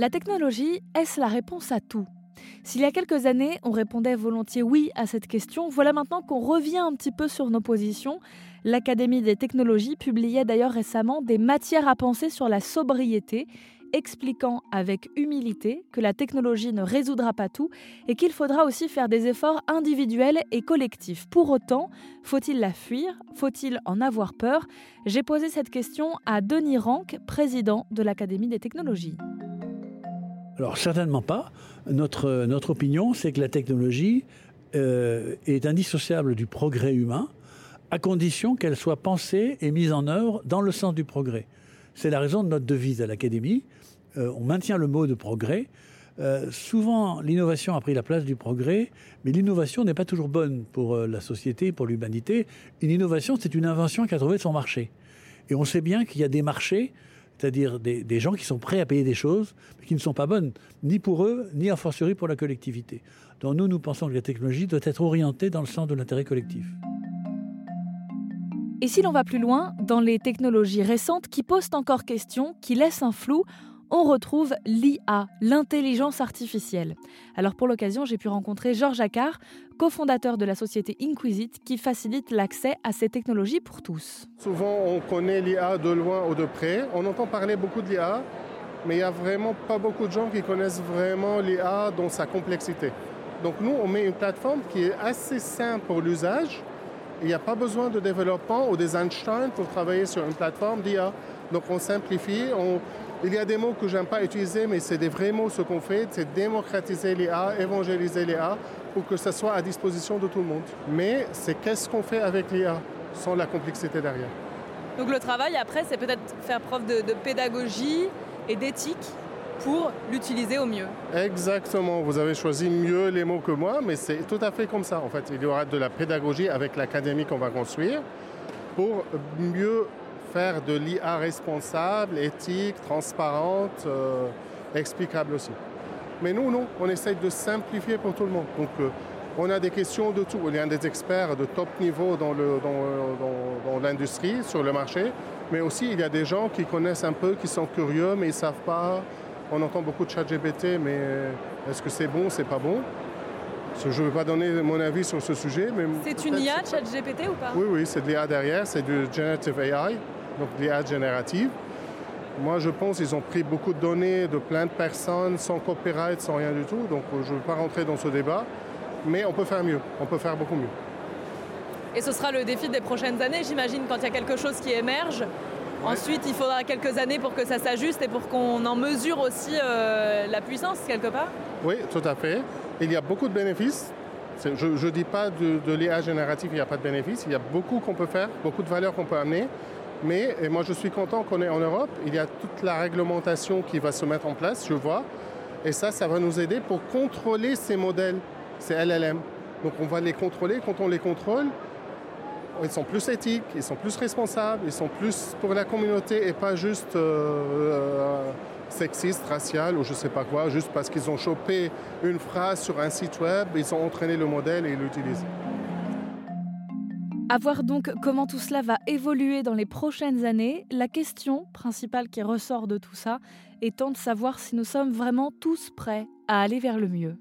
La technologie, est-ce la réponse à tout? S'il y a quelques années, on répondait volontiers oui à cette question, voilà maintenant qu'on revient un petit peu sur nos positions. L'Académie des technologies publiait d'ailleurs récemment des matières à penser sur la sobriété expliquant avec humilité que la technologie ne résoudra pas tout et qu'il faudra aussi faire des efforts individuels et collectifs. Pour autant, faut-il la fuir? Faut-il en avoir peur? J'ai posé cette question à Denis Rank, président de l'Académie des technologies. Alors certainement pas. Notre, notre opinion, c'est que la technologie euh, est indissociable du progrès humain, à condition qu'elle soit pensée et mise en œuvre dans le sens du progrès. C'est la raison de notre devise à l'Académie. Euh, on maintient le mot de progrès. Euh, souvent, l'innovation a pris la place du progrès, mais l'innovation n'est pas toujours bonne pour la société, pour l'humanité. Une innovation, c'est une invention qui a trouvé son marché. Et on sait bien qu'il y a des marchés, c'est-à-dire des, gens qui sont prêts à payer des choses, mais qui ne sont pas bonnes, ni pour eux, ni a fortiori pour la collectivité. Donc nous, nous pensons que la technologie doit être orientée dans le sens de l'intérêt collectif. Et si l'on va plus loin, dans les technologies récentes qui posent encore question, qui laissent un flou, on retrouve l'IA, l'intelligence artificielle. Alors pour l'occasion, j'ai pu rencontrer Georges Accard, cofondateur de la société Inquisit, qui facilite l'accès à ces technologies pour tous. Souvent, on connaît l'IA de loin ou de près. On entend parler beaucoup de l'IA, mais il n'y a vraiment pas beaucoup de gens qui connaissent vraiment l'IA dans sa complexité. Donc nous, on met une plateforme qui est assez simple pour l'usage, il n'y a pas besoin de développement ou des Einstein pour travailler sur une plateforme d'IA. Donc on simplifie. On... Il y a des mots que j'aime pas utiliser, mais c'est des vrais mots ce qu'on fait, c'est démocratiser l'IA, évangéliser l'IA pour que ça soit à disposition de tout le monde. Mais c'est qu'est-ce qu'on fait avec l'IA sans la complexité derrière. Donc le travail après, c'est peut-être faire preuve de, de pédagogie et d'éthique pour l'utiliser au mieux. Exactement, vous avez choisi mieux les mots que moi, mais c'est tout à fait comme ça. En fait, il y aura de la pédagogie avec l'académie qu'on va construire pour mieux faire de l'IA responsable, éthique, transparente, euh, explicable aussi. Mais nous, non, on essaye de simplifier pour tout le monde. Donc, euh, on a des questions de tout. Il y a des experts de top niveau dans, le, dans, dans, dans l'industrie, sur le marché, mais aussi il y a des gens qui connaissent un peu, qui sont curieux, mais ils ne savent pas on entend beaucoup de chat GPT, mais est-ce que c'est bon, c'est pas bon? Je ne veux pas donner mon avis sur ce sujet. mais C'est une IA, chat GPT ou pas? Oui, oui, c'est de l'IA derrière, c'est du Generative AI, donc de l'IA générative. Moi, je pense qu'ils ont pris beaucoup de données de plein de personnes, sans copyright, sans rien du tout, donc je ne veux pas rentrer dans ce débat, mais on peut faire mieux, on peut faire beaucoup mieux. Et ce sera le défi des prochaines années, j'imagine, quand il y a quelque chose qui émerge, Ensuite, il faudra quelques années pour que ça s'ajuste et pour qu'on en mesure aussi euh, la puissance quelque part. Oui, tout à fait. Il y a beaucoup de bénéfices. Je ne dis pas de, l'IA générative, il n'y a pas de bénéfices. Il y a beaucoup qu'on peut faire, beaucoup de valeurs qu'on peut amener. Mais moi, je suis content qu'on est en Europe. Il y a toute la réglementation qui va se mettre en place, je vois. Et ça, ça va nous aider pour contrôler ces modèles, ces LLM. Donc, on va les contrôler. Quand on les contrôle, ils sont plus éthiques, ils sont plus responsables, ils sont plus pour la communauté et pas juste euh, euh, sexistes, raciales ou je sais pas quoi, juste parce qu'ils ont chopé une phrase sur un site web, ils ont entraîné le modèle et ils l'utilisent. À voir donc comment tout cela va évoluer dans les prochaines années, la question principale qui ressort de tout ça étant de savoir si nous sommes vraiment tous prêts à aller vers le mieux.